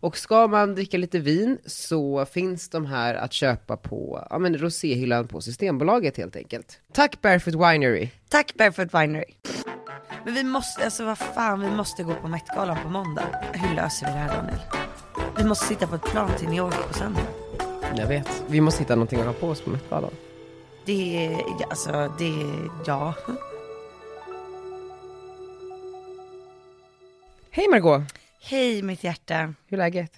Och ska man dricka lite vin så finns de här att köpa på ja, men roséhyllan på Systembolaget helt enkelt. Tack Barefoot Winery! Tack Barefoot Winery. Men vi måste, alltså vad fan, vi måste gå på Met-galan på måndag. Hur löser vi det här Daniel? Vi måste sitta på ett plan till New York på söndag. Jag vet. Vi måste hitta någonting att ha på oss på Met-galan. Det är, alltså det, ja. Hej Margot! Hej mitt hjärta. Hur är läget?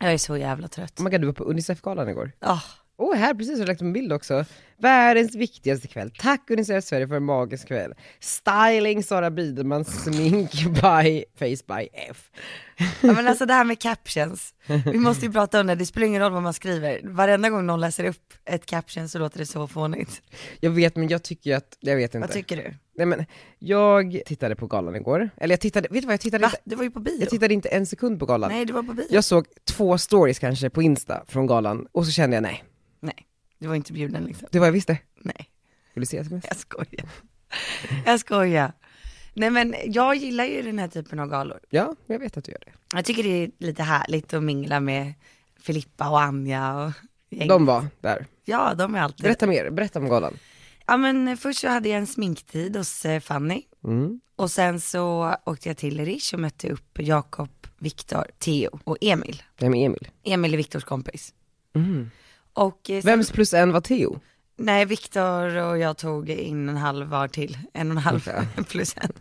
Jag är så jävla trött. Oh my God, du var på Unicef-galan igår. Ah, Åh, oh, här precis har du lagt en bild också. Världens viktigaste kväll. Tack Unicef Sverige för en magisk kväll. Styling Sara Brideman, smink by Face by F. Ja men alltså det här med captions, vi måste ju prata om det, det spelar ingen roll vad man skriver. Varenda gång någon läser upp ett caption så låter det så fånigt. Jag vet men jag tycker ju att, jag vet inte. Vad tycker du? Nej men, jag tittade på galan igår, eller jag tittade, vet du vad jag tittade Va? inte, Du var ju på bio. jag tittade inte en sekund på galan. Nej du var på bio. Jag såg två stories kanske på Insta från galan, och så kände jag Nej, du var inte bjuden liksom. det var jag visste. Nej, Vill du se sms? jag skojar. Jag skojar. Nej men jag gillar ju den här typen av galor. Ja, jag vet att du gör det. Jag tycker det är lite härligt att mingla med Filippa och Anja och gänget. De var där. Ja, de är alltid Berätta mer, berätta om galan. Ja men först så hade jag en sminktid hos eh, Fanny. Mm. Och sen så åkte jag till Rish och mötte upp Jakob, Viktor, Theo och Emil. Vem är Emil? Emil är Viktors kompis. Mm. Och eh, Vems plus en var Theo? nej Viktor och jag tog in en halv var till, en och en halv plus en.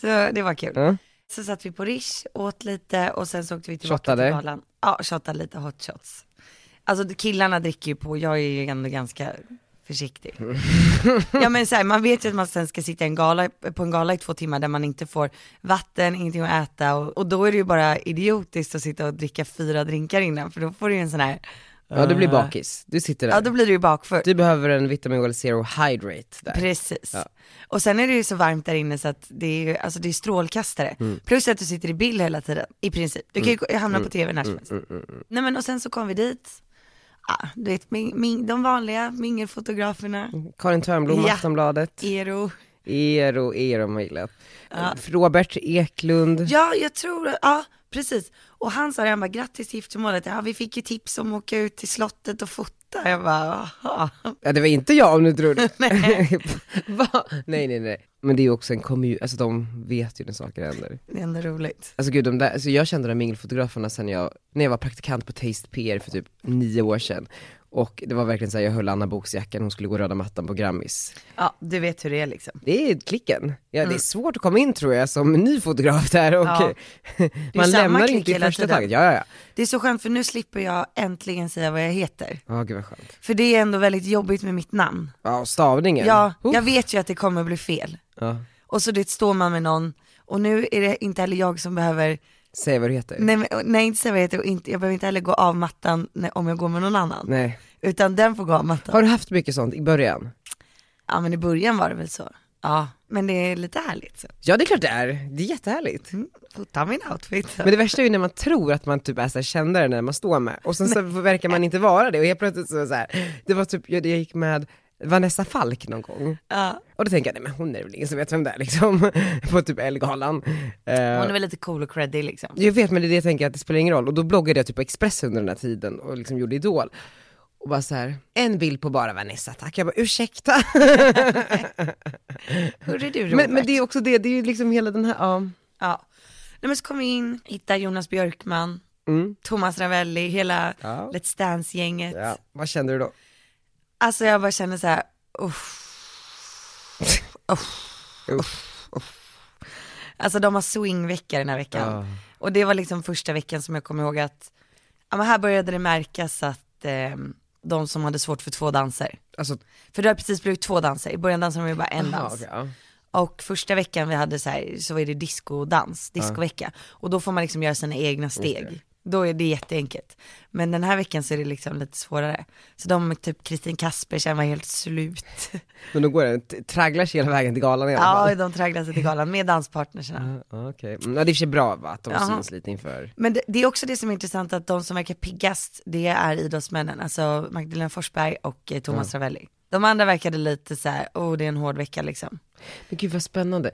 Så det var kul. Ja. Så satt vi på Rish, åt lite och sen så åkte vi tillbaka Shottade. till galan. Ja, shottade lite hot shots. Alltså killarna dricker ju på, jag är ju ändå ganska försiktig. ja men så här, man vet ju att man sen ska sitta en gala, på en gala i två timmar där man inte får vatten, ingenting att äta och, och då är det ju bara idiotiskt att sitta och dricka fyra drinkar innan för då får du ju en sån här Ja du blir eh, bakis, du sitter där. Ja då blir du ju bakfull. Du behöver en vitamin Well Zero Hydrate där. Precis. Ja. Och sen är det ju så varmt där inne så att det är, ju- alltså det är strålkastare. Mm. Plus att du sitter i bild hela tiden, i princip. Du kan ju gå- hamna på tv när som helst. Mm, Nej men och sen så kom vi dit, ah, du vet min, min, de vanliga mingelfotograferna, Karin Törnblom, Ja. Aftonbladet. Ero. Ero, Ero har gillat. Ja. Robert Eklund. Ja jag tror, ja precis. Och han sa det, han bara grattis till giftermålet, ja vi fick ju tips om att åka ut till slottet och fota. Jag bara, aha. Ja det var inte jag om du tror det. Nej nej nej. Men det är ju också en kommun, alltså de vet ju när saker händer. Det är ändå roligt. Alltså gud, de där, alltså jag kände de där mingelfotograferna sen jag, när jag var praktikant på Taste PR för typ nio år sedan. Och det var verkligen så här, jag höll Anna Boks jacka när hon skulle gå röda mattan på Grammis. Ja du vet hur det är liksom. Det är klicken. Ja, det är svårt att komma in tror jag som ny fotograf där och Ja. man lämnar inte i första taget. Ja, ja, ja. Det är så skönt för nu slipper jag äntligen säga vad jag heter. Ja, gud vad skönt. För det är ändå väldigt jobbigt med mitt namn. Ja, stavningen. Ja, Uff. jag vet ju att det kommer bli fel. Ja. Och så det står man med någon, och nu är det inte heller jag som behöver, Säg vad du heter. nej, men- nej inte säga vad jag heter, och inte, jag behöver inte heller gå av mattan när, om jag går med någon annan. Nej. Utan den får gå av mattan. Har du haft mycket sånt i början? Ja men i början var det väl så. Ja, men det är lite härligt så. Ja det är klart det är, det är jättehärligt. Mm, min outfit. Men det värsta är ju när man tror att man typ är så här kändare när man står med, och sen så verkar man inte vara det, och helt plötsligt så, så här, det var typ, jag, jag gick med Vanessa Falk någon gång, Ja, och då tänker jag, nej men hon är väl ingen som vet vem det är liksom, på typ Ellegalan. hon Uh, är väl lite cool och creddig liksom. jag vet men det är det jag tänker att det spelar ingen roll, och då bloggade jag typ på Expressen under den här tiden och liksom gjorde Idol. Och bara så här, en bild på bara Vanessa tack, jag bara ursäkta. Hur är du Robert? men, men det är också det, det är ju liksom hela den här, ja. Ja. Nej men så kom vi in, hittade Jonas Björkman, Mm. Thomas Ravelli, hela Ja. Let's Dance-gänget. ja. Vad kände du då? Alltså jag bara känner så här, uff, uff, Uff. Alltså de har swingvecka den här veckan. Ja. Och det var liksom första veckan som jag kommer ihåg att, ja men här började det märkas att eh, de som hade svårt för två danser, Alltså, för det har precis blivit två danser, i början dansade de ju bara en aha, dans. okej, ja. Och första veckan vi hade så här, så var det discodans, discovecka. Och då får man liksom göra sina egna steg. Då är det jätteenkelt. Men den här veckan så är det liksom lite svårare. Så de, typ Kristin Kaspersen var helt slut. Men då går det, tragglar sig hela vägen till galan i alla fall? Ja, de tragglade sig till galan med danspartnerserna. Ja, Okej, mm, ja, det är för bra va, att de Jaha. syns lite inför Men det, det är också det som är intressant att de som verkar piggast, det är idrottsmännen, alltså Magdalena Forsberg och eh, Thomas Ravelli. De andra verkade lite så här, oh det är en hård vecka liksom. Men gud vad spännande.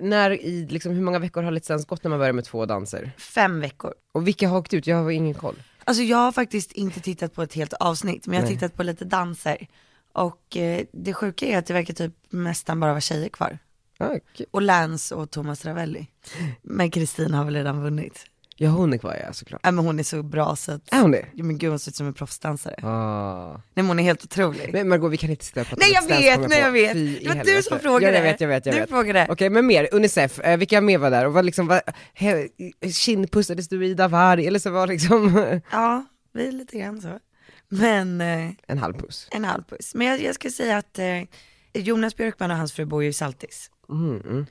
När i, liksom, hur många veckor har Dance gått när man börjar med två danser? Fem veckor. Och vilka har åkt ut? Jag har ingen koll. Alltså jag har faktiskt inte tittat på ett helt avsnitt, men jag har Nej. tittat på lite danser. Och eh, det sjuka är att det verkar typ nästan bara vara tjejer kvar. Ah, kul. Och Lance och Thomas Ravelli. Men Kristin har väl redan vunnit. Ja hon är kvar ja, såklart. Ja men hon är så bra så att, Är hon det? ja, men gud hon ser ut som en proffsdansare. Ah. Nej men hon är helt otrolig. Men Margot vi kan inte sitta och prata Nej jag vet, nej jag vet. Fy i Det var du som frågade. Ja, jag vet, jag vet, jag du vet. frågade. Okej men mer, Unicef, eh, vilka mer var där? Och vad liksom, vad, he, kindpussades du Ida Warg? Eller så var liksom Ja, vi är lite grann så. Men eh, en halv puss? en halv puss. Men jag, jag ska säga att eh, Jonas Björkman och hans fru bor ju i Saltis. Mm, mm.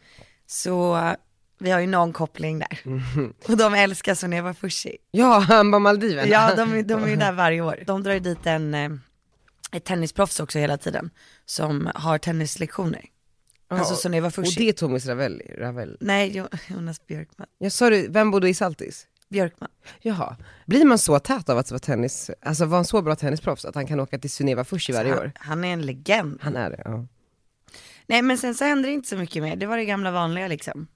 Så vi har ju någon koppling där. Och de älskar Soneva Fushi. Ja, han var Maldiven. Ja, de, är- de är ju där varje år. De drar ju dit en, eh, ett tennisproffs också hela tiden, som har tennislektioner. Alltså Soneva Och Fushi. det är Thomas Ravelli, Ravelli. Nej, Jo- Jonas Björkman. Jag sa du, vem bodde i Saltis? Björkman. Jaha, blir man så tät av att vara tennis, alltså var han så bra tennisproffs att han kan åka till Suneva Fushi varje han, år? han är en legend. Han är det, ja. Nej men sen så hände det inte så mycket mer, det var det gamla vanliga liksom.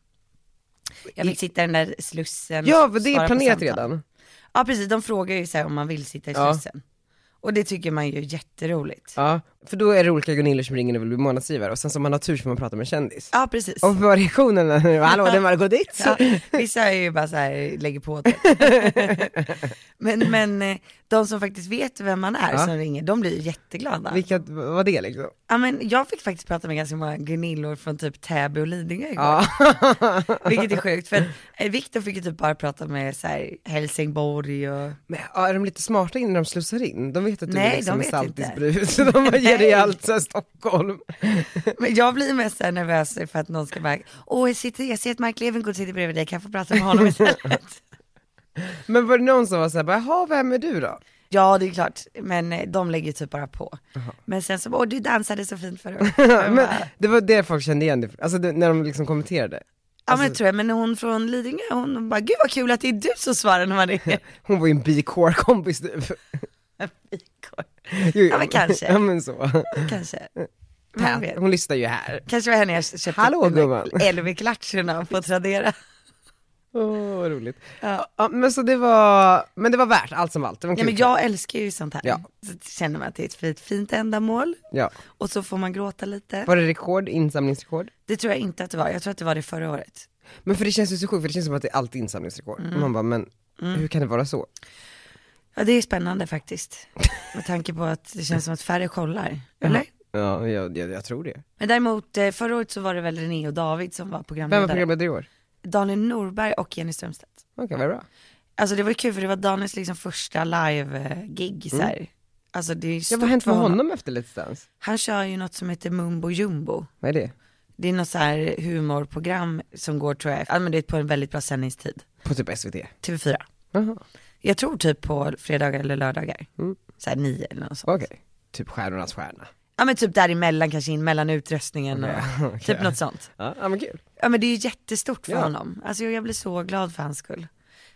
Jag fick sitta i den där slussen. Ja, det är planerat redan. Ja precis, de frågar ju så här om man vill sitta i Ja. slussen. Och det tycker man ju är jätteroligt. Ja, för då är det olika Gunillor som ringer och vill bli månadsgivare och sen som man har tur så får man prata med en kändis. Ja precis. Och vad var reaktionerna nu? Hallå det är Margot Ditz! Ja, vissa är ju bara så här, lägger på det. men, men eh, de som faktiskt vet vem man är Ja. som ringer, de blir ju jätteglada. Vilka var det liksom? Ja men jag fick faktiskt prata med ganska många Gunillor från typ Täby och Lidingö igår. Ja. Vilket är sjukt för eh, Viktor fick ju typ bara prata med så här, Helsingborg och Men ja, är de lite smarta innan de slussar in? De vet att du Nej, är liksom de vet inte. saltisbrud, så de bara ger dig Nej. allt så här, Stockholm. Men jag blir mest så nervös för att någon ska bara, åh jag, sitter, jag ser att Mark Levengood sitter bredvid dig, kan jag få prata med honom istället? Men var det någon som var såhär, jaha vem är du då? ja det är klart, men eh, de lägger typ bara på. Men sen så, åh du dansade så fint förra året. Men det var det folk kände igen det, alltså det, när de liksom kommenterade. Ja men Alltså- tror jag, men hon från Lidingö, hon bara, gud vad kul att det är du som svarar när man ringer. Hon var ju en B-core-kompis du. Jo. Ja, men kanske. Ja men så. Kanske. Vem vet? Hon lyssnar ju här. Kanske var henne jag köpte Hallå. LV-klatscherna på Tradera. Åh vad roligt. Ja. Ja, men så det var, men det var värt allt som allt. Det var Ja men jag älskar ju sånt här. Ja. Så känner man att det är ett fint, ändamål Ja. och så får man gråta lite. Var det rekord, insamlingsrekord? Det tror jag inte att det var, jag tror att det var det förra året. Men för det känns ju så sjukt, för det känns som att det är alltid insamlingsrekord. Mm. Man bara, men hur kan det vara så? Ja det är spännande faktiskt. Med tanke på att det känns som att färre kollar. Eller? Ja, jag, jag, jag tror det. Men däremot eh, förra året så var det väl René och David som var Vem programledare. var programledare i år? Daniel Norberg och Jenny Strömstedt. Okej, vad bra. Alltså det var kul för det var Daniels liksom första live-gig så här. Alltså det är ju Ja, vad har hänt för med honom efter Let's Dance? Han kör ju något som heter Mumbo Jumbo. Vad är det? Det är något så här humorprogram som går tror jag, ja men det är på en väldigt bra sändningstid. På typ SVT? TV4. Jaha, Jag tror typ på fredagar eller lördagar. Mm. Så här nio eller något sånt. okej. Typ Stjärnornas stjärna. Ja men typ däremellan kanske in mellan utröstningen och Okej. typ något sånt. Ja, ja men kul. Ja men det är ju jättestort för Ja. honom. Alltså jag blir så glad för hans skull.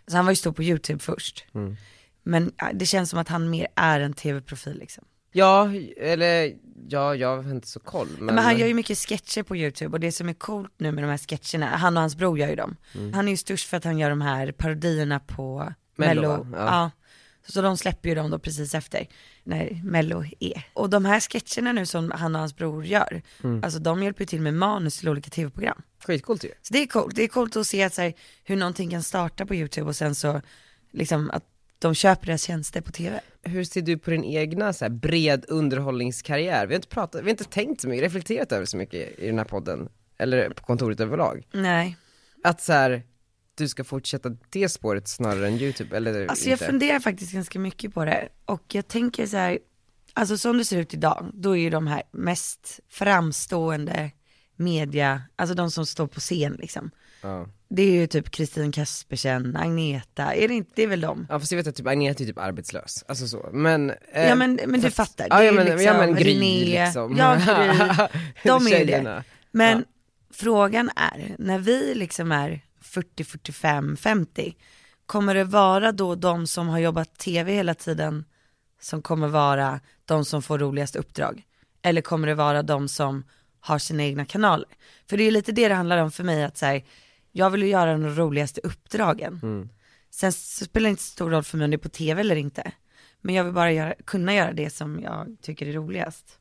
Alltså han var ju stor på YouTube först. Mm. Men det känns som att han mer är en tv-profil liksom. Ja, eller ja, jag har inte så koll. Men, Men, han gör ju mycket sketcher på YouTube och det som är coolt nu med de här sketcherna, han och hans bror gör ju dem. Han är ju störst för att han gör de här parodierna på Mello, Mello. Ja. Ja. Så de släpper ju dem då precis efter, när Mello är. Och de här sketcherna nu som han och hans bror gör, alltså de hjälper ju till med manus till olika tv-program. Skitcoolt ju. Så det är coolt, det är coolt att se att, så här, hur någonting kan starta på YouTube och sen så, liksom att de köper deras tjänster på tv. Hur ser du på din egna så här, bred underhållningskarriär? Vi har inte pratat, vi har inte tänkt så mycket, reflekterat över så mycket i den här podden. eller på kontoret överlag. Nej. Att så här, du ska fortsätta det spåret snarare än youtube, eller Alltså jag inte? funderar faktiskt ganska mycket på det. Och jag tänker så här, alltså som det ser ut idag, då är ju de här mest framstående media, alltså de som står på scen liksom. Ja. Det är ju typ Kristin Kaspersen, Agneta, är det inte, det är väl de? Ja fast jag vet att typ Agneta är typ arbetslös, alltså så, men eh, Ja men, men du fast- fattar, det ja, är men, liksom ja men Gry René, liksom ja Gry, de är ju det. Men Ja. frågan är, när vi liksom är 40, 45, 50, kommer det vara då de som har jobbat tv hela tiden som kommer vara de som får roligast uppdrag? Eller kommer det vara de som har sina egna kanaler? För det är lite det det handlar om för mig, att så här, jag vill ju göra de roligaste uppdragen. Mm. Sen så spelar det inte så stor roll för mig om det är på tv eller inte. Men jag vill bara göra, kunna göra det som jag tycker är roligast.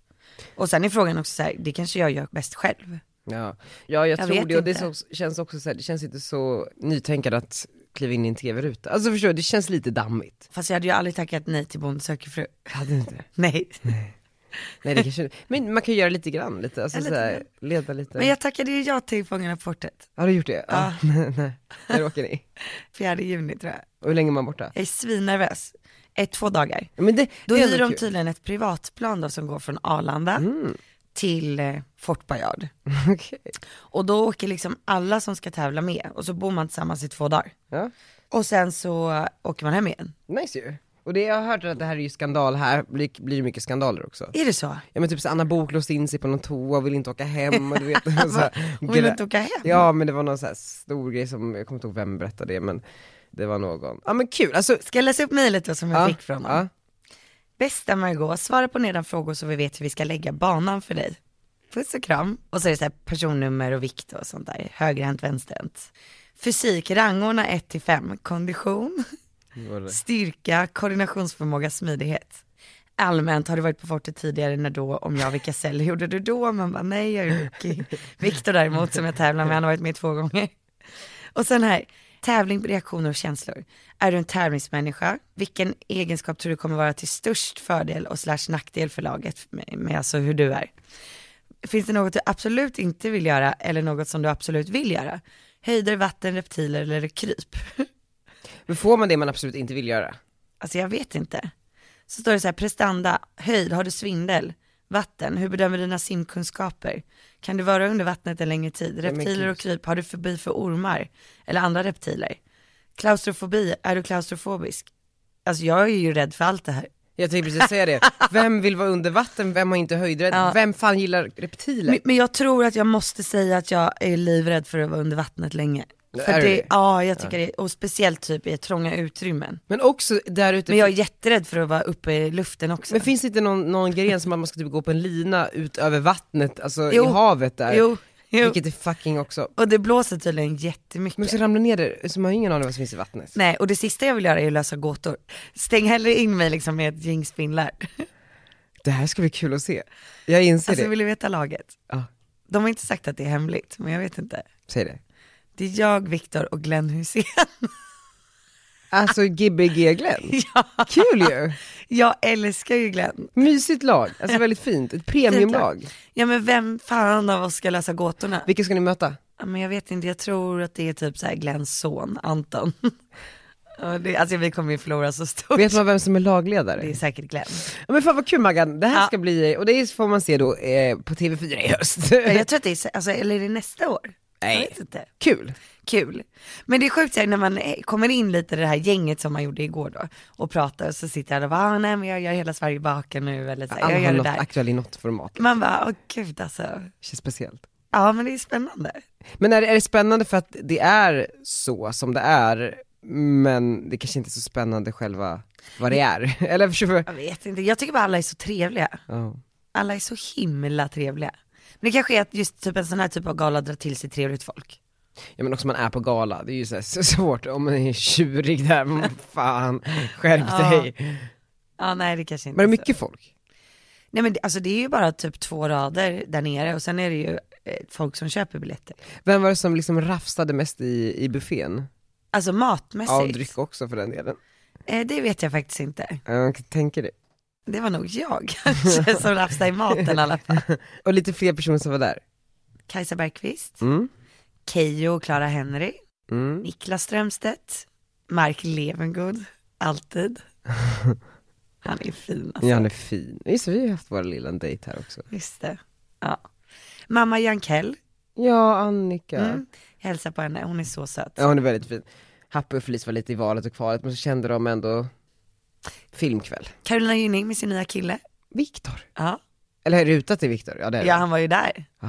Och sen är frågan också så här, det kanske jag gör bäst själv. Ja, ja jag, Jag tror det och det så, känns också så här, det känns inte så nytänkande att kliva in i en tv-ruta. Alltså förstår du, det känns lite dammigt. Fast jag hade ju aldrig tackat nej till Bonde söker fru. Hade du inte? Nej. Nej det kanske, men man kan göra lite grann lite, alltså Ja, lite så här, grann. leda lite. Men jag tackade ju ja till Fångarna på fortet. Har du gjort det? Ja. nej. När åker ni? Fjärde juni tror jag. Och hur länge är man borta? Jag är svinnervös. Ett, två dagar. Ja, Men det, Då hyr de kul. tydligen ett privatplan då som går från Arlanda Mm. Till eh, Fort Bayard. Okej. Och då åker liksom alla som ska tävla med och så bor man tillsammans i två dagar. Ja, Och sen så åker man hem igen. nice ju. Och det, jag har hört att det här är ju skandal här, blir, blir det mycket skandaler också. Är det så? Ja men typ så Anna Bok låste in sig på någon toa och vill inte åka hem och du vet. och så här, Hon vill inte åka hem? Ja men det var någon så här stor grej som, jag kommer inte ihåg vem berättade det men det var någon, ja men kul, alltså Ska jag läsa upp mejlet då som jag ja, fick från honom? ja. Bästa Margot, svara på nedan frågor så vi vet hur vi ska lägga banan för dig. Puss och kram. Och så är det så här personnummer och vikt och sånt där. Högerhänt, vänsterhänt. Fysik, rangordna 1 till 5. Kondition, styrka, koordinationsförmåga, smidighet. Allmänt, har du varit på fortet tidigare, när då, om jag, vilka celler gjorde du då? Man bara, nej jag är rookie. Viktor däremot som jag tävlar med, han har varit med två gånger. Och sen här, tävling, reaktioner och känslor. Är du en tävlingsmänniska? Vilken egenskap tror du kommer vara till störst fördel och slash nackdel för laget med, med alltså hur du är? Finns det något du absolut inte vill göra eller något som du absolut vill göra? Höjder, vatten, reptiler eller kryp? Men får man det man absolut inte vill göra? Alltså jag vet inte. Så står det så här, prestanda, höjd, har du svindel? Vatten, hur bedömer dina simkunskaper? Kan du vara under vattnet en längre tid? Reptiler och kryp, har du förbi för ormar? Eller andra reptiler? Klaustrofobi, är du klaustrofobisk? Alltså jag är ju rädd för allt det här. Jag tänkte precis säga det, vem vill vara under vatten, vem har inte höjdrädd, Ja. vem fan gillar reptiler? Men, men jag tror att jag måste säga att jag är livrädd för att vara under vattnet länge. För det, ja jag tycker det, och speciellt typ i trånga utrymmen. Men också där ute, Men jag är jätterädd för att vara uppe i luften också. men finns det inte någon, någon gren som att man ska typ gå på en lina ut över vattnet, alltså Jo. i havet där? Jo, jo. Vilket är fucking också, Och det blåser tydligen jättemycket. men så ramlar ner där, så man har ingen aning vad som finns i vattnet. Nej, och det sista jag vill göra är att lösa gåtor. Stäng hellre in mig liksom med ett gäng spindlar. Det här ska bli kul att se. Jag inser Alltså det. vill du veta laget? Ja, De har inte sagt att det är hemligt, men jag vet inte. säg det. Det är jag, Viktor och Glenn Hussein. Alltså Gbg Glenn, ja, kul ju! jag älskar ju Glenn. Mysigt lag, alltså väldigt fint, ett premiumlag. Ja men vem fan av oss ska lösa gåtorna? Vilka ska ni möta? Ja, men jag vet inte, jag tror att det är typ så här Glenns son, Anton. Det, alltså vi kommer ju förlora så stort. Vet man vem som är lagledare? Det är säkert Glenn. Ja, men fan vad kul Maggan, det här Ja. ska bli, och det får man se då eh, på TV4 i höst. Ja, Jag tror att det är, alltså, eller är det nästa år? Nej. Jag vet inte. Kul! Kul. Men det är sjukt när man kommer in lite i det här gänget som man gjorde igår då och pratar och så sitter alla och bara, ah, nej men jag gör hela Sverige bakar nu eller så Alla jag har gör det något där. aktuell i något format. Man bara, åh gud alltså. Känns speciellt. Ja men det är spännande. Men är, är det spännande för att det är så som det är, men det kanske inte är så spännande själva vad det är? Eller? Jag vet inte, jag tycker bara alla är så trevliga. Ja. Alla är så himla trevliga. Men det kanske är att just typ en sån här typ av gala drar till sig trevligt folk. Ja men också man är på gala, det är ju så, svårt om man är tjurig där, men fan, skärp Ja. dig. Ja nej det kanske inte Var det är så. mycket folk? Nej men det, alltså det är ju bara typ två rader där nere och sen är det ju eh, folk som köper biljetter. Vem var det som liksom rafsade mest i, i buffén? Alltså Ja, matmässigt, dryck också för den delen. eh, det vet jag faktiskt inte. Ja, Jag tänka det. Det var nog jag kanske som rafsade i maten i alla fall. Och lite fler personer som var där. Kajsa Bergqvist, Mm. Keyyo och Clara Henry, Mm. Niklas Strömstedt, Mark Levengood, alltid. Han är fin alltså. Ja han är fin. Just vi har haft vår lilla dejt här också. Just det. Ja. Mamma Jankell, Ja Annika. mm. jag hälsar på henne, hon är så söt. Ja hon är väldigt fin. Happy och Felice var lite i valet och kvalet men så kände de ändå filmkväll. Carolina Gynning med sin nya kille. Viktor. Ja, Eller är det rutat till Viktor? Ja det är det. ja han var ju där. Ah.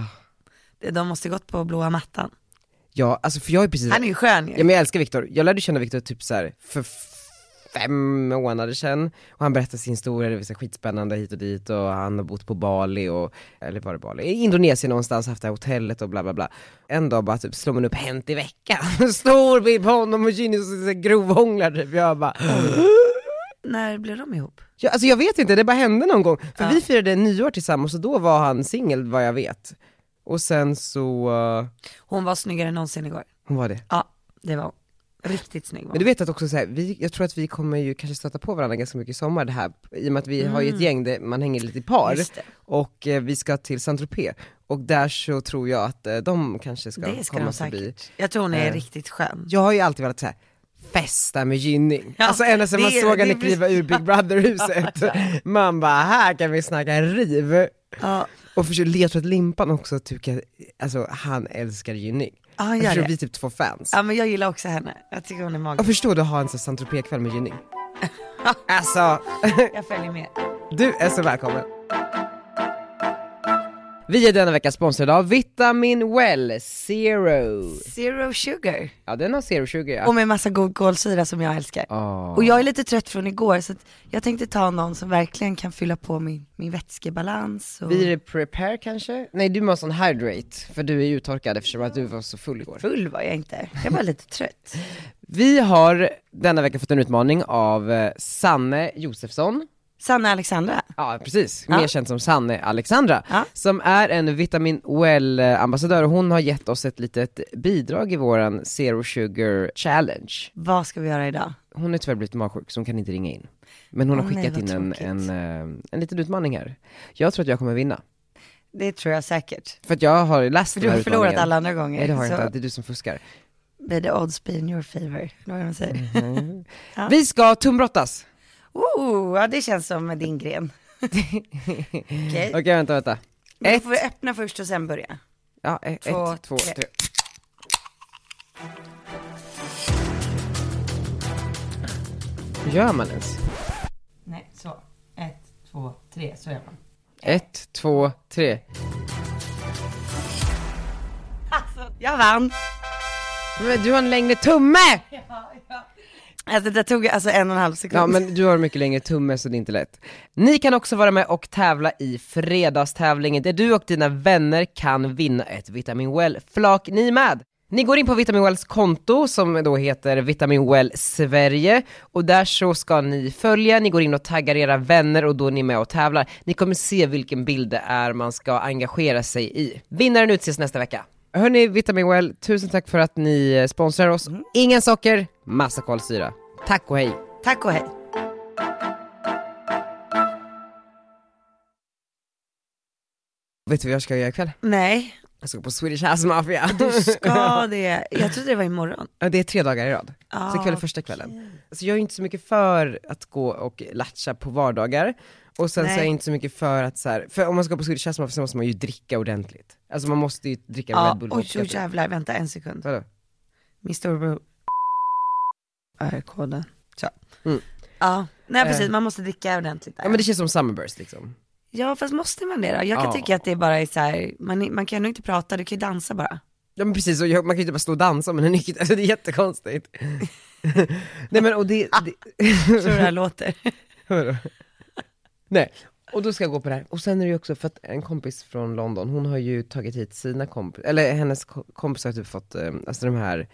De måste gått på blåa mattan. Ja alltså för jag är precis Han är ju skön ju. Ja men jag älskar Viktor, jag lärde känna Viktor typ så här för fem månader sedan och han berättade sin historia, det var så skitspännande hit och dit och han har bott på Bali och, eller var det Bali? I Indonesien någonstans, haft det här hotellet och bla bla bla. En dag bara typ slår man upp Hänt i veckan, stor bild på honom och så här grovhånglar typ, jag bara När blev de ihop? ja, Alltså jag vet inte, det bara hände någon gång. För Ja. vi firade nyår tillsammans och då var han singel vad jag vet. Och sen så, uh, Hon var snyggare än någonsin igår. hon var det. Ja, det var hon. Riktigt snygg var Men du hon. vet att också så här, vi, jag tror att vi kommer ju kanske stöta på varandra ganska mycket i sommar det här, i och med att vi har ju ett gäng där man hänger lite i par, Mm. Just det. och eh, vi ska till Saint-Tropez, och där så tror jag att eh, de kanske ska, Det ska komma de förbi. säkert. Jag tror hon är Eh. riktigt skön. Jag har ju alltid velat säga festa med Gynning. Ja, alltså ända sedan man såg henne kliva ur Big Brother-huset, man bara här kan vi snacka riv. Ja, Och för ledtråd Limpan också tycker alltså han älskar Gynning. han Jag tror det. vi är typ två fans. Ja men jag gillar också henne. Jag tycker hon är magisk. förstår du har en sån Saint-Tropez-kväll med Gynning. alltså, Jag följer med. Du är så välkommen! Vi är denna vecka sponsrade av Vitamin Well Zero. Zero sugar. Ja den har Zero Sugar ja. Och med massa god kolsyra som jag älskar. Åh. Och jag är lite trött från igår så jag tänkte ta någon som verkligen kan fylla på min, min vätskebalans. Och... Blir det prepare kanske? Nej du måste ha en hydrate, för du är uttorkad eftersom att du var så full igår. Full var jag inte, jag var lite trött. Vi har denna vecka fått en utmaning av eh, Sanne Josefsson, Sanna Alexandra. ja precis, Ja. mer känd som Sanne Alexandra, Ja. som är en Vitamin Well eh, ambassadör och hon har gett oss ett litet bidrag i våran Zero Sugar Challenge. Vad ska vi göra idag? Hon är tyvärr blivit magsjuk så hon kan inte ringa in. Men hon har Åh, nej, skickat vad in en, tråkigt. en, eh, en liten utmaning här. Jag tror att jag kommer vinna. Det tror jag säkert. För att jag har läst För den du här har förlorat utmaningen. alla andra gånger. Nej det har jag så inte, det är du som fuskar. blir det odds be in your favor, eller vad man säger. Ja. Vi ska tumbrottas! Oh, ja det känns som din gren. Okej, Okej vänta, vänta. men Ett, får vi öppna först och sen börja. ja, ett, två, ett, två, tre. tre. Gör man ens? Nej, så. Ett, två, tre, så gör man. Ett, två, tre. Alltså, jag vann! Men du har en längre tumme! Alltså det tog alltså en och en halv sekund. Ja men du har mycket längre tumme så det är inte lätt. Ni kan också vara med och tävla i fredagstävlingen där du och dina vänner kan vinna ett Vitamin Well flak ni med. Ni går in på Vitamin Wells konto som då heter Vitamin Well Sverige och där så ska ni följa, ni går in och taggar era vänner och då är ni med och tävlar. Ni kommer se vilken bild det är man ska engagera sig i. Vinnaren utses nästa vecka. Hörni, Vitamin Well, tusen tack för att ni eh, sponsrar oss. Ingen socker, massa kolsyra. Tack och hej! Tack och hej. Vet du vad jag ska göra ikväll? Nej, Jag ska gå på Swedish House Mafia. du ska det. Jag trodde det var imorgon. Ja, det är tre dagar i rad. Ah, så ikväll är första kvällen. Alltså jag är inte så mycket för att gå och latcha på vardagar, och sen så Nej. är jag inte så mycket för att så här, för om man ska på Swedish så måste man ju dricka ordentligt. Alltså man måste ju dricka Ja, Red Bull oj, oj typ. jävlar, vänta en sekund. Vadå? Min storebror är koden. Så. Mm. Ja, nej Eh. precis, man måste dricka ordentligt där. Ja men det känns som Summerburst liksom. Ja fast måste man det då? Jag kan Ja. tycka att det bara är så här, man, man kan nog inte prata, du kan ju dansa bara. Ja men precis, och jag, man kan ju inte bara stå och dansa med en nykter, alltså det är jättekonstigt. Nej men och det, det Tror du det här låter? Nej, och då ska jag gå på det här. Och sen är det ju också för att en kompis från London, hon har ju tagit hit sina kompisar, eller hennes kompisar har typ fått, eh, alltså de här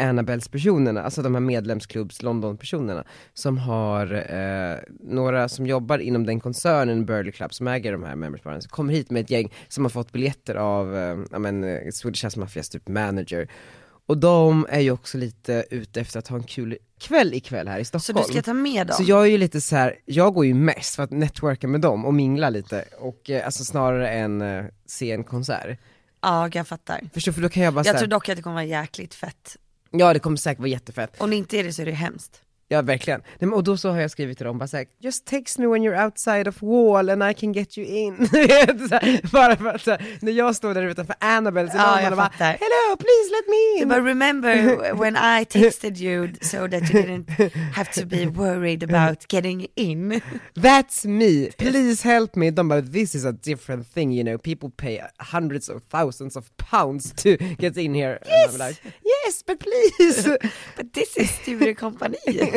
Annabelles personerna, alltså de här medlemsklubbs London-personerna, som har, eh, några som jobbar inom den koncernen Burley Club som äger de här membersbaren, så kommer hit med ett gäng som har fått biljetter av, eh, ja men, eh, Swedish House Mafias typ manager. Och de är ju också lite ute efter att ha en kul kväll ikväll här i Så Stockholm. du ska ta med dem? Så jag är ju lite så här, jag går ju mest för att networka med dem och mingla lite, och eh, alltså snarare än eh, se en konsert. Ja, jag fattar. Förstår för då kan jag bara Jag säga, tror dock att det kommer vara jäkligt fett. ja det kommer säkert vara jättefett. Om det inte är det så är det hemskt. Ja verkligen. Nej, och då så har jag skrivit till dem bara såhär, just text me when you're outside of wall and I can get you in. Här, bara för att här, när jag står där utanför Annabelle så Ja, jag bara, hello please let me in. bara remember when I texted you so that you didn't have to be worried about getting in. That's me, please help me. De bara, this is a different thing you know, people pay hundreds of thousands of pounds to get in here. I'm like, yes but please. But this is Sture Company.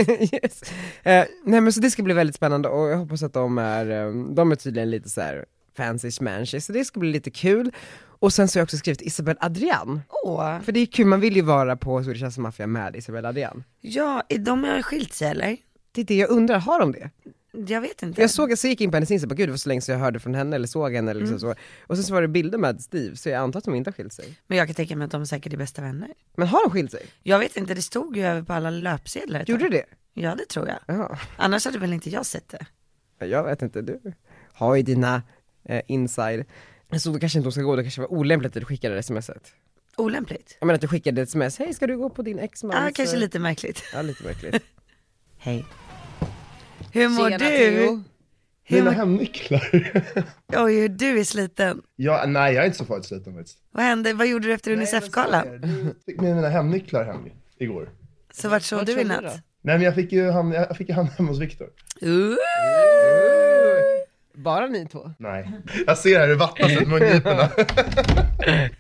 yes. Eh, nej men så det ska bli väldigt spännande och jag hoppas att de är, eh, de är tydligen lite så här fancy smanshy, så det ska bli lite kul. Och sen så har jag också skrivit Isabel Adrian, Åh, för det är kul, man vill ju vara på Swedish House Mafia med Isabel Adrian. ja, de har skilt sig eller? Det är det jag undrar, har de det? Jag vet inte. Jag såg, så gick in på hennes Insta, bara, gud det var så länge sedan jag hörde från henne eller såg henne eller liksom så. Och sen så var det bilder med Steve, så jag antar att de inte har skilt sig. Men jag kan tänka mig att de säkert är bästa vänner. Men har de skilt sig? Jag vet inte, det stod ju över på alla löpsedlar Gjorde det det? Ja det tror jag. Ja. Annars hade väl inte jag sett det. Jag vet inte, du har ju dina eh, inside. Så då kanske inte de ska gå, det kanske var olämpligt att du skickade smset. Olämpligt. Jag menar att du skickade ett sms, hej ska du gå på din exmans? Ja, kanske eh, lite märkligt. Ja, lite märkligt. Hej. Hur mår Tjena, du? Theo. Hur Mina mår... hemnycklar. Oj, hur du är sliten. ja, nej, jag är inte så farligt sliten faktiskt. Vad hände? Vad gjorde du efter Unicef-galan? Du fick med mina hemnycklar hem igår. Så vart sov du i natt? då? Nej men jag fick ju han, jag fick ju han hemma hos Viktor. Uh. Bara ni två? Nej. Jag ser här hur det vattnas runt mungiporna.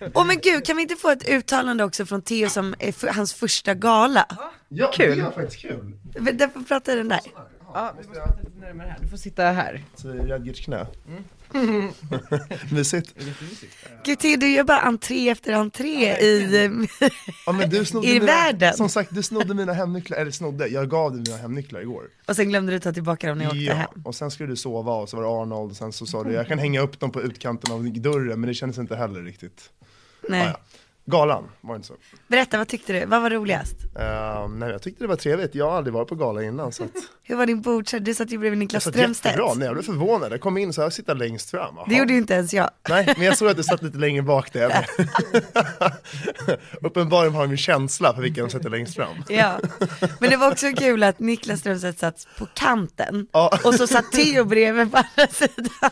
Åh men gud, kan vi inte få ett uttalande också från Theo som är hans första gala? Ja, Kul. det var faktiskt kul. Därför pratar den där. Ja, vi måste prata lite närmare här. Du får sitta här. Så knä. Mysigt. Gud Theo, du gör bara entré efter entré i... Ja, men du snodde I mina, världen. Som sagt, du snodde mina hemnycklar, eller snodde, jag gav dig mina hemnycklar igår. Och sen glömde du ta tillbaka dem när jag åkte Ja, hem. och sen skulle du sova och så var det Arnold och sen så sa du jag kan hänga upp dem på utkanten av dörren men det kändes inte heller riktigt. Nej. Ah, ja. Galan, var det inte så? Berätta, vad tyckte du? Vad var roligast? Uh, nej, jag tyckte det var trevligt, jag har aldrig varit på gala innan så att Hur var din bordshare? Du satt ju bredvid Niklas satt Strömstedt. jättebra, nej jag blev förvånad, jag kom in så jag sitter längst fram. Jaha. Det gjorde ju inte ens jag. Nej, men jag såg att du satt lite längre bak där. Uppenbarligen har de en känsla för vilka de sätter längst fram. Ja, men det var också kul att Niklas Strömstedt satt på kanten och så satt Theo bredvid på andra sidan.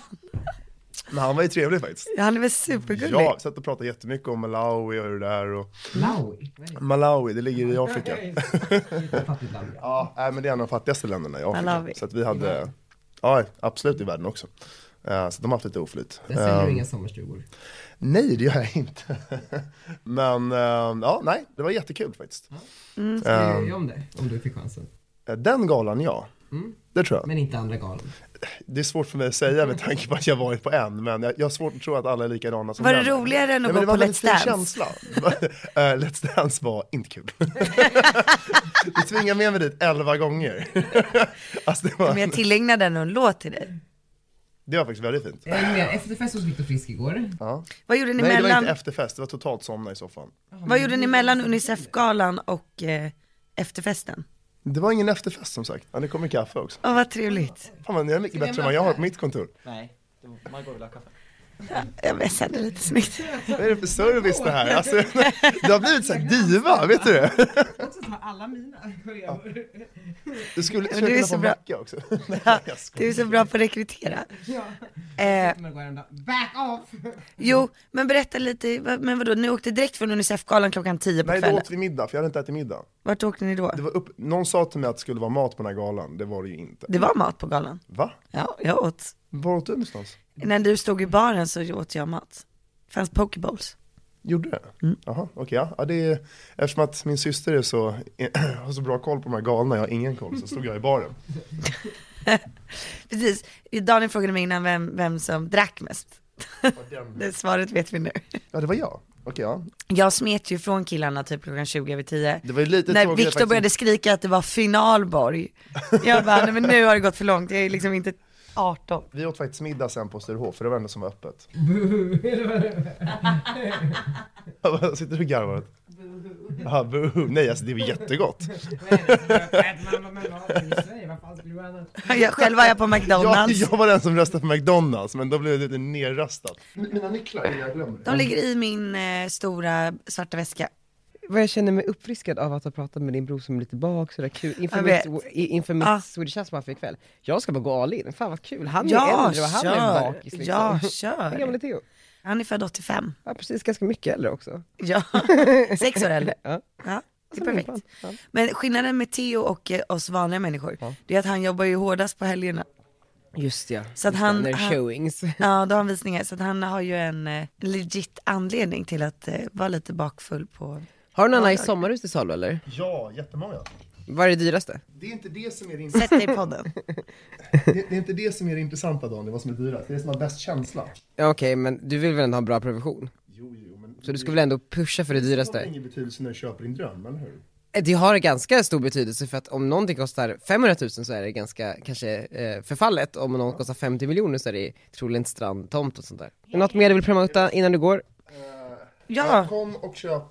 Men han var ju trevlig faktiskt. Han är väl supergullig? Ja, satt och pratade jättemycket om Malawi och hur det där och Malawi? Malawi, det ligger i Afrika. ja, men det är en av de fattigaste länderna i Afrika. Malawi. Så att vi hade, ja absolut i världen också. Eh, så de har haft lite oflyt. Där säljer du inga sommarstugor. nej, det gör jag inte. men eh, ja, nej, det var jättekul faktiskt. Mm. Skulle Eh, du göra om det? Om du fick chansen? den galan, ja. Mm. Det tror jag. Men inte andra galan? Det är svårt för mig att säga med tanke på att jag varit på en, men jag, jag har svårt att tro att alla är likadana som Var det den. roligare än att Nej, gå på Let's Dance? känsla. Eh, Let's Dance var inte kul. du tvingade med mig dit elva gånger. alltså det, var, Men jag tillägnade en låt till dig. det var faktiskt väldigt fint. Efterfest hos Viktor Frisk igår. Ja. Vad gjorde ni Nej, det var mellan, inte efterfest, det var totalt somna i soffan. vad gjorde ni mellan Unicef-galan och eh, efterfesten? Det var ingen efterfest som sagt, ja, det kommer kaffe också. Åh vad trevligt. Fan vad ni är mycket bättre än vad jag har på mitt kontor. Jag vässade lite snyggt. Vad är det för service det här? Alltså, du har blivit så här diva, vet du det? Också ta alla mina kollegor. Du skulle, skulle du är kunna så få bra. macka också. Ja, du är så bra på att rekrytera. Ja. Eh, back off! jo, men berätta lite, vad- men vadå, ni åkte direkt från Unicef-galan klockan 10 på Nej, då kvällen? åt vi middag, för jag hade inte ätit middag. Vart åkte ni då? Det var upp, någon sa till mig att det skulle vara mat på den här galan, det var det ju inte. Det var mat på galan. Va? Ja, jag åt. Var åt du någonstans? När du stod i baren så åt jag mat. fanns pokeballs. Gjorde det? Mm. Jaha, okej ja. ja det är, eftersom att min syster är så, har så bra koll på de här galna, jag har ingen koll, så stod jag i baren. Precis, Daniel frågade mig innan vem, vem som drack mest. Det svaret vet vi nu. Ja det var jag, okej ja. Jag smet ju från killarna typ klockan 20 över 10. Det var lite När Viktor faktiskt. började skrika att det var finalborg. Jag bara, nej men nu har det gått för långt, jag är liksom inte 18. Vi åt faktiskt middag sen på Sturehof, för det var det enda som var öppet. Vad Sitter du och garvar åt? Ja, boohoo. Nej alltså det var jättegott. Jag, själv var jag på Jag, McDonalds. jag var den som röstade på McDonalds, men då blev det lite nerröstat. Mina nycklar, jag glömmer De ligger i min eh, stora svarta väska. Vad jag känner mig uppfriskad av att ha pratat med din bror som är lite bak, sådär kul, inför mitt, inför mitt Ja. Swedish House Mafia ikväll. Jag ska bara gå all in, fan vad kul, han är Ja, äldre och han är kör. bakis liksom. Ja, Hur kör. gammal är Theo? Han är född 85. Ja precis, ganska mycket äldre också. Ja, sex år äldre. Ja. Ja, det är Fan, perfekt. Men skillnaden med Theo och eh, oss vanliga människor, det är att han jobbar ju hårdast på helgerna. Just ja, Så att Just han- är han- showings. Ja, då har han visningar. Så att han har ju en eh, legit anledning till att eh, vara lite bakfull på... Har du några Ja, nice sommarhus till salu eller? Ja, jättemånga. Vad är det dyraste? Det är inte det som är det, Sätt dig i podden. det, det är inte det som är det intressanta Daniel, vad som är dyrast. Det är det som har bäst känsla. Ja okej, men du vill väl ändå ha en bra provision? Jo, jo, men... Så du ska väl ändå pusha för det Det har dyraste? ingen betydelse när du köper din dröm, eller hur? Det har ganska stor betydelse för att om någonting kostar 500 000 så är det ganska kanske eh, förfallet, om någon kostar 50 miljoner så är det troligen strandtomt och sånt där. Är det Något mer du vill promota innan du går? Ja, Kom och köp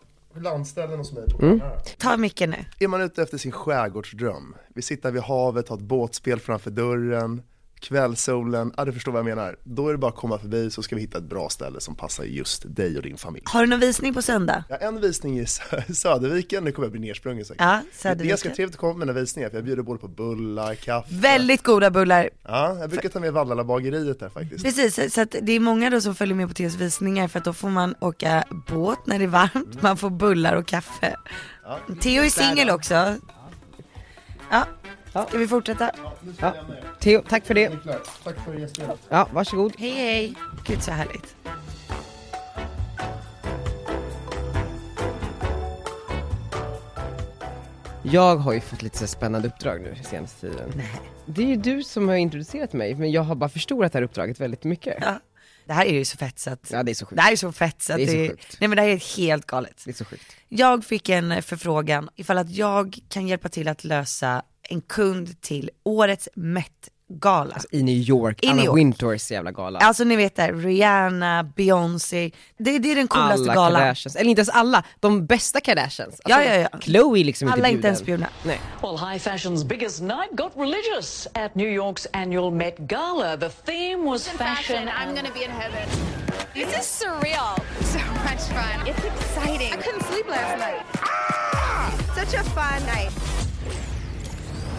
landställen hos mig på Mm. ta micken nu. Är man ute efter sin skärgårdsdröm, vi sitter vid havet, har ett båtspel framför dörren, kvällssolen, ja du förstår vad jag menar. Då är det bara att komma förbi så ska vi hitta ett bra ställe som passar just dig och din familj. Har du någon visning på söndag? Har en visning i Sö- Söderviken, nu kommer jag bli nersprungen säkert. Ja, Det är Söderviken. ganska trevligt att komma på mina visningar för jag bjuder både på bullar, kaffe. Väldigt goda bullar. Ja, jag brukar ta med Vallala bageriet där faktiskt. Precis, så att det är många då som följer med på Theos visningar för att då får man åka båt när det är varmt, man får bullar och kaffe. Ja. Theo är singel också. Ja, ska vi fortsätta? Ja. Theo, tack för det. Tack för gästspelet. Ja, varsågod. Hej hej! Gud så härligt. Jag har ju fått lite så spännande uppdrag nu senaste tiden. Det är ju du som har introducerat mig, men jag har bara förstorat det här uppdraget väldigt mycket. Ja. Det här är ju så fett så att, Ja, det är så sjukt. det här är så fett så att Det är så det, sjukt. nej men det här är helt galet. Det är så sjukt. Jag fick en förfrågan ifall att jag kan hjälpa till att lösa en kund till årets Met-gala. Alltså, I New York, I Anna New York. Winters jävla gala. ni vet det, Rihanna, Beyoncé, det, det är den coolaste alla galan. Kardashians, eller inte ens alla, de bästa Kardashians. Ja, ja, ja. Chloe liksom Alla är inte inte ens bjudna. Nej. Well, high fashion's biggest night got religious at New York's annual Met Gala. The theme was fashion. I'm gonna be in heaven. This is surreal. So much fun. It's exciting. I couldn't sleep last night. Such a fun night.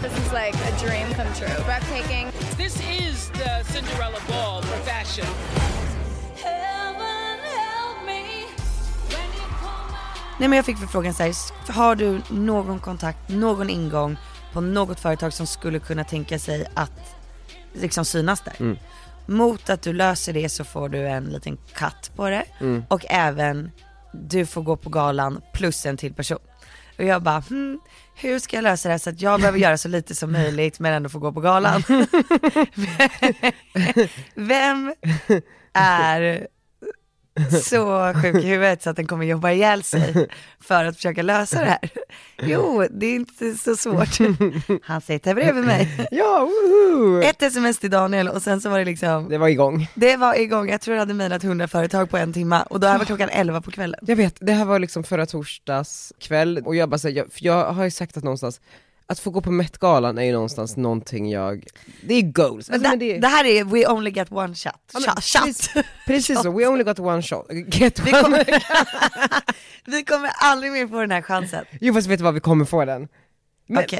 This is like a dream come true. Breathtaking. This is the Cinderella Ball for fashion. Nej men jag fick förfrågan så här, har du någon kontakt, någon ingång på något företag som skulle kunna tänka sig att liksom synas där? Mm. Mot att du löser det så får du en liten cut på det Mm. och även du får gå på galan plus en till person. Och jag bara, hmm, hur ska jag lösa det här så att jag behöver göra så lite som möjligt men ändå få gå på galan? Vem är så sjuk i huvudet så att den kommer jobba ihjäl sig för att försöka lösa det här. Jo, det är inte så svårt. Han sitter bredvid mig. Ja, woho! Ett sms till Daniel och sen så var det liksom, Det var igång. det var igång, jag tror jag hade mejlat 100 företag på en timma och då här var klockan 11 på kvällen. Jag vet, det här var liksom förra torsdags kväll och jag bara säger, för jag har ju sagt att någonstans, att få gå på Met-galan är ju någonstans någonting jag, det är goals. Alltså, det, det, det här är we only get one shot. Ja, men shot. Precis, precis så, we only got one shot, get Vi one. kommer, vi kommer aldrig mer få den här chansen. Jo fast vet du vad, vi kommer få den. Men, Okej,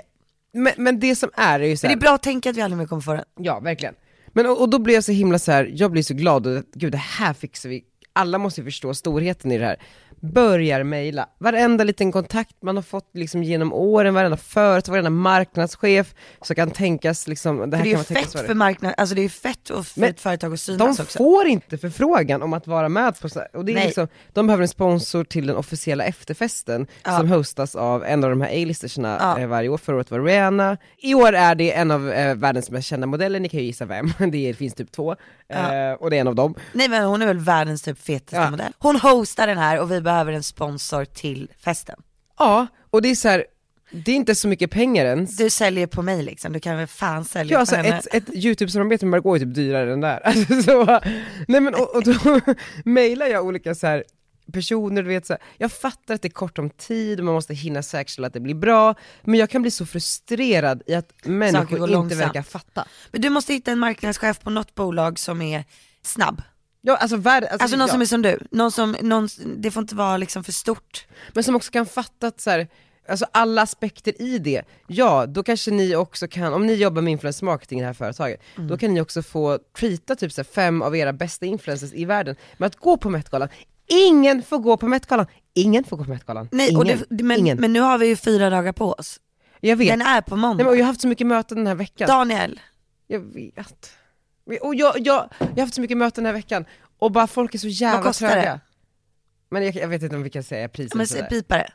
men, men det som är är ju så men det här, är bra att tänka att vi aldrig mer kommer få den. Ja, verkligen. Men och, och då blir jag så himla så här, jag blir så glad och gud det här fixar vi, alla måste ju förstå storheten i det här. Börjar mejla, varenda liten kontakt man har fått liksom genom åren, varenda företag, varenda marknadschef, så kan tänkas liksom, det För här det är kan ju man tänka fett för marknad, alltså det är fett och för ett företag att de synas också. får inte förfrågan om att vara med på så och det är Nej. liksom, de behöver en sponsor till den officiella efterfesten Ja. som hostas av en av de här A-listerserna Ja. eh, varje år, förra året var Rihanna, i år är det en av eh, världens mest kända modeller, ni kan ju gissa vem, det finns typ två, eh, och det är en av dem. Nej men hon är väl världens typ fetaste Ja. modell. Hon hostar den här och vi behöver en sponsor till festen. Ja, och det är så här, det är inte så mycket pengar ens. Du säljer på mig liksom, du kan väl fan sälja Ja, på alltså henne. ett, ett YouTube-samarbete med Margot är typ dyrare än där. Alltså, så, nej men och, och då mejlar jag olika så här personer, du vet så här. Jag fattar att det är kort om tid och man måste hinna säkerställa att det blir bra, men jag kan bli så frustrerad i att människor inte långsamt. verkar fatta. Men du måste hitta en marknadschef på något bolag som är snabb. Ja, alltså, värld, alltså, Alltså någon ja. som är som du, någon som, någon, det får inte vara liksom för stort. Men som också kan fatta att så här, alltså alla aspekter i det, ja då kanske ni också kan, om ni jobbar med influencer marketing i det här företaget, Mm. då kan ni också få treata typ så här, fem av era bästa influencers i världen med att gå på Met-galan. Ingen får gå på Met-galan, ingen får gå på Met-galan. Nej, ingen. och det, men, ingen. men nu har vi ju fyra dagar på oss. jag vet. Den är på måndag. Nej, men, jag har haft så mycket möten den här veckan. Daniel, Jag vet. Och jag, jag, jag har haft så mycket möten den här veckan, och bara folk är så jävla Vad kostar tröga. det? Men jag, jag vet inte om vi kan säga priset men sådär. pipare.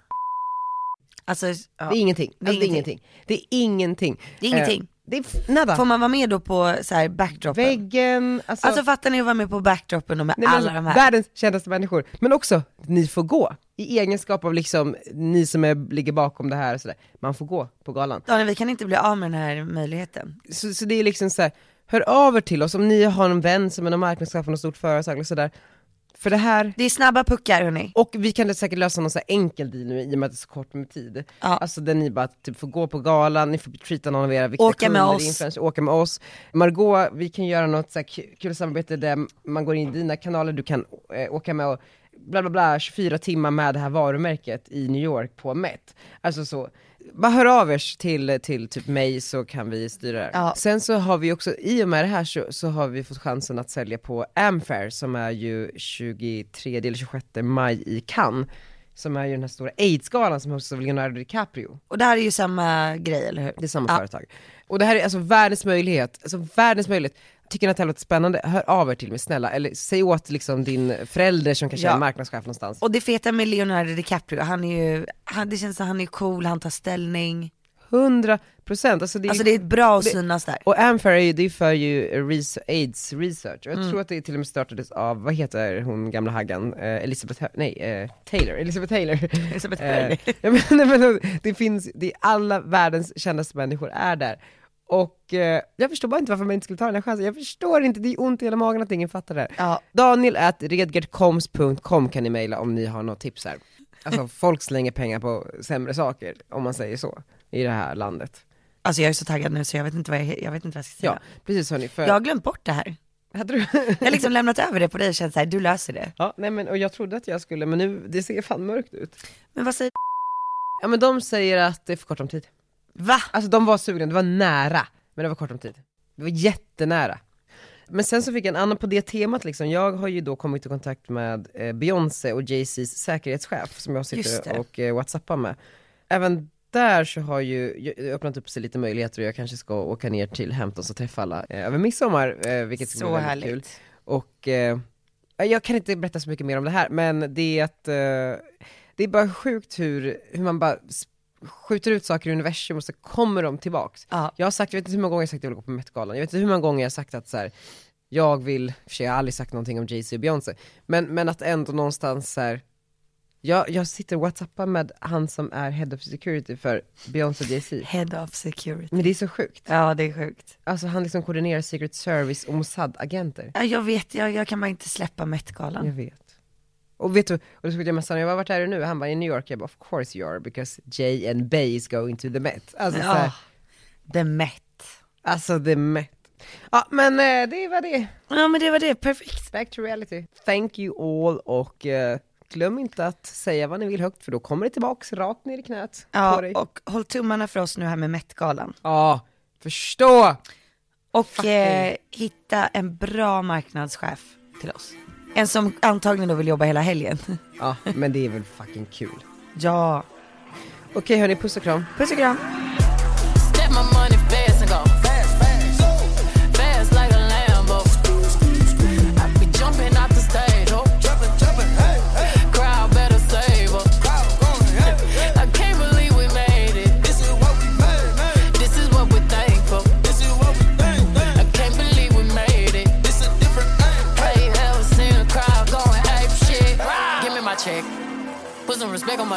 Alltså, ja. Det är ingenting. Det är Alltså, det är ingenting. Det är ingenting. Det är ingenting. Eh, det är nada. Får man vara med då på så här backdropen? Väggen, alltså, Alltså fattar ni att vara med på backdropen och med nej, alla de här? världens kändaste människor. Men också, ni får gå. I egenskap av liksom, ni som är, ligger bakom det här och sådär. Man får gå på galan. Daniel, vi kan inte bli av med den här möjligheten. Så, så det är liksom så här, hör av er till oss om ni har en vän som är marknadschef på något stort företag och sådär. För det här, Det är snabba puckar hörni. och vi kan säkert lösa någon så här enkel deal nu i och med att det är så kort med tid. Ja. Alltså där ni bara typ får gå på galan, ni får treata någon av era viktiga Åka med kunder, oss. influencers, åka med oss. Margot, vi kan göra något så här ku- kul samarbete där man går in i dina kanaler, du kan eh, åka med och bla bla bla, 24 timmar med det här varumärket i New York på Met. Alltså så, bara hör av er till, till typ mig så kan vi styra det. Ja. Sen så har vi också, i och med det här så, så har vi fått chansen att sälja på Amfair som är ju 23 eller 26 maj i Cannes. Som är ju den här stora AIDS-galan som hostas av Leonardo DiCaprio. Och det här är ju samma grej, eller hur? Det är samma Ja. företag. Och det här är alltså världens möjlighet, alltså världens möjlighet. Tycker att det här låter spännande? Hör av er till mig snälla, eller säg åt liksom din förälder som kanske Ja. är marknadschef någonstans. Och det feta med Leonardo DiCaprio, han är ju, han, det känns som han är cool, han tar ställning. 100 procent, alltså det är, Alltså det är bra att synas där. Och Amfair är ju, det är för ju res- AIDS research, och jag Mm. tror att det till och med startades av, vad heter hon gamla haggan, eh, Elizabeth, nej, eh, Taylor, Elizabeth Taylor. Elisabeth Eh, Hurley. ja, men, men, det finns, det är alla världens kändaste människor är där. Och eh, jag förstår bara inte varför man inte skulle ta den här chansen, jag förstår inte, det är ont i hela magen att ingen fattar det här. Ja. Daniel at redgertkoms.com kan ni mejla om ni har något tips här. Alltså folk slänger pengar på sämre saker, om man säger så, i det här landet. Alltså jag är så taggad nu så jag vet inte vad jag, jag, vet inte vad jag ska säga. Ja, precis hörni, för... Jag har glömt bort det här. Jag har liksom lämnat över det på dig och känt såhär, du löser det. Ja, nej men och jag trodde att jag skulle, men nu, det ser fan mörkt ut. Men vad säger Ja men de säger att det är för kort om tid. Va? Alltså de var sugna, det var nära, men det var kort om tid. Det var jättenära. Men sen så fick jag en annan på det temat liksom, jag har ju då kommit i kontakt med eh, Beyoncé och Jay-Z's säkerhetschef som jag sitter och eh, whatsappar med. Även där så har ju öppnat upp sig lite möjligheter och jag kanske ska åka ner till Hamptons och träffa alla eh, över midsommar, eh, vilket ska Så bli väldigt härligt. kul. Och eh, jag kan inte berätta så mycket mer om det här, men det är att eh, det är bara sjukt hur, hur man bara skjuter ut saker i universum och så kommer de tillbaks. Ja. Jag har sagt, jag vet inte hur många gånger jag har sagt att jag vill gå på Met-galan, jag vet inte hur många gånger jag har sagt att så här, jag vill, för sig, jag har aldrig sagt någonting om Jay-Z och Beyoncé, men, men att ändå någonstans så här, jag, jag sitter och whatsappar med han som är head of security för Beyoncé och Jay-Z. Head of security. Men det är så sjukt. Ja det är sjukt. Alltså han liksom koordinerar Secret Service och Mossad-agenter. Ja, jag vet, jag, jag kan bara inte släppa Met-galan. Jag vet. Och vet du, och då så jag messade jag bara, vart är du nu? Han bara, i New York. Jag bara, of course you are, because Jay and Bay is going to the Met. Alltså, Ja, the Met. alltså the Met. Ja men eh, det var det. Ja men det var det, perfekt. Back to reality. Thank you all och eh, glöm inte att säga vad ni vill högt för då kommer det tillbaks rakt ner i knät på Ja, dig. och håll tummarna för oss nu här med Met-galan. Ja, förstå! Och eh, hitta en bra marknadschef till oss. En som antagligen då vill jobba hela helgen. Ja, men det är väl fucking kul. ja. Okej hörni, puss och kram. Puss och kram.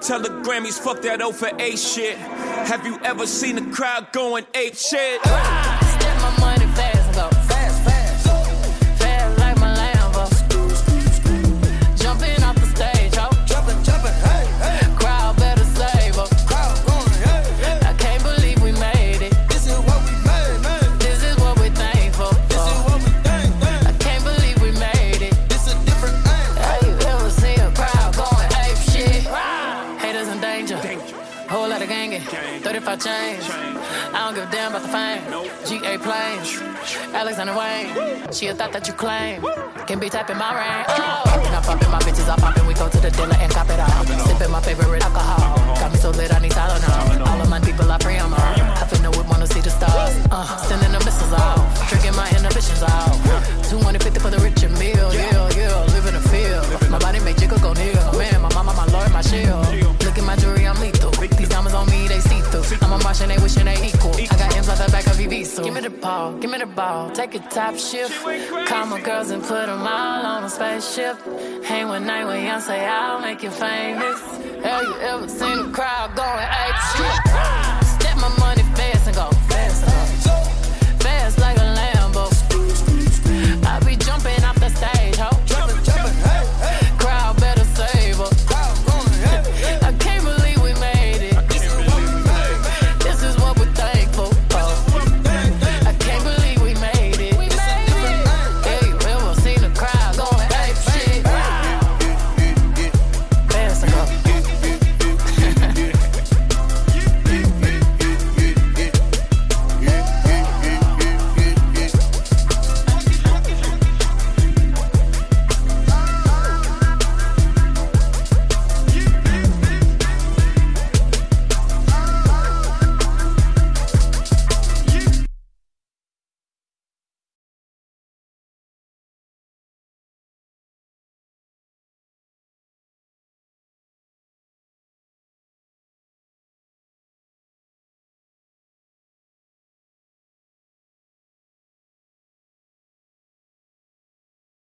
Tell the Grammys fuck that O for A shit. Have you ever seen a crowd going ape shit? Step my money fast, Gangin'. 35 chains. I don't give a damn about the fame. GA planes. Alexander Wayne. She a thought that you claim. Can be tapping my ring. Oh. And I'm popping my bitches, I'm popping. We go to the dealer and cop it all. Sipping my favorite alcohol. Got me so lit, I need Tylenol. All of my people, I pray I'm. I finna whip, wanna see the stars. Uh, sending the missiles out. Drinking my inhibitions out. 250 for the rich and meal. Yeah, yeah, live in the field. My body make jiggle go near. Man, my mama, my lord, my shield. Look at my jewelry, see through. I'm a Martian, they wishing they equal. I got M's like the back of Evisu. Give me the ball, give me the ball. Take a top shift. Call my girls and put them all on a spaceship. Hang one night with Beyonce, I'll make you famous. Have you ever seen a crowd going ape shit?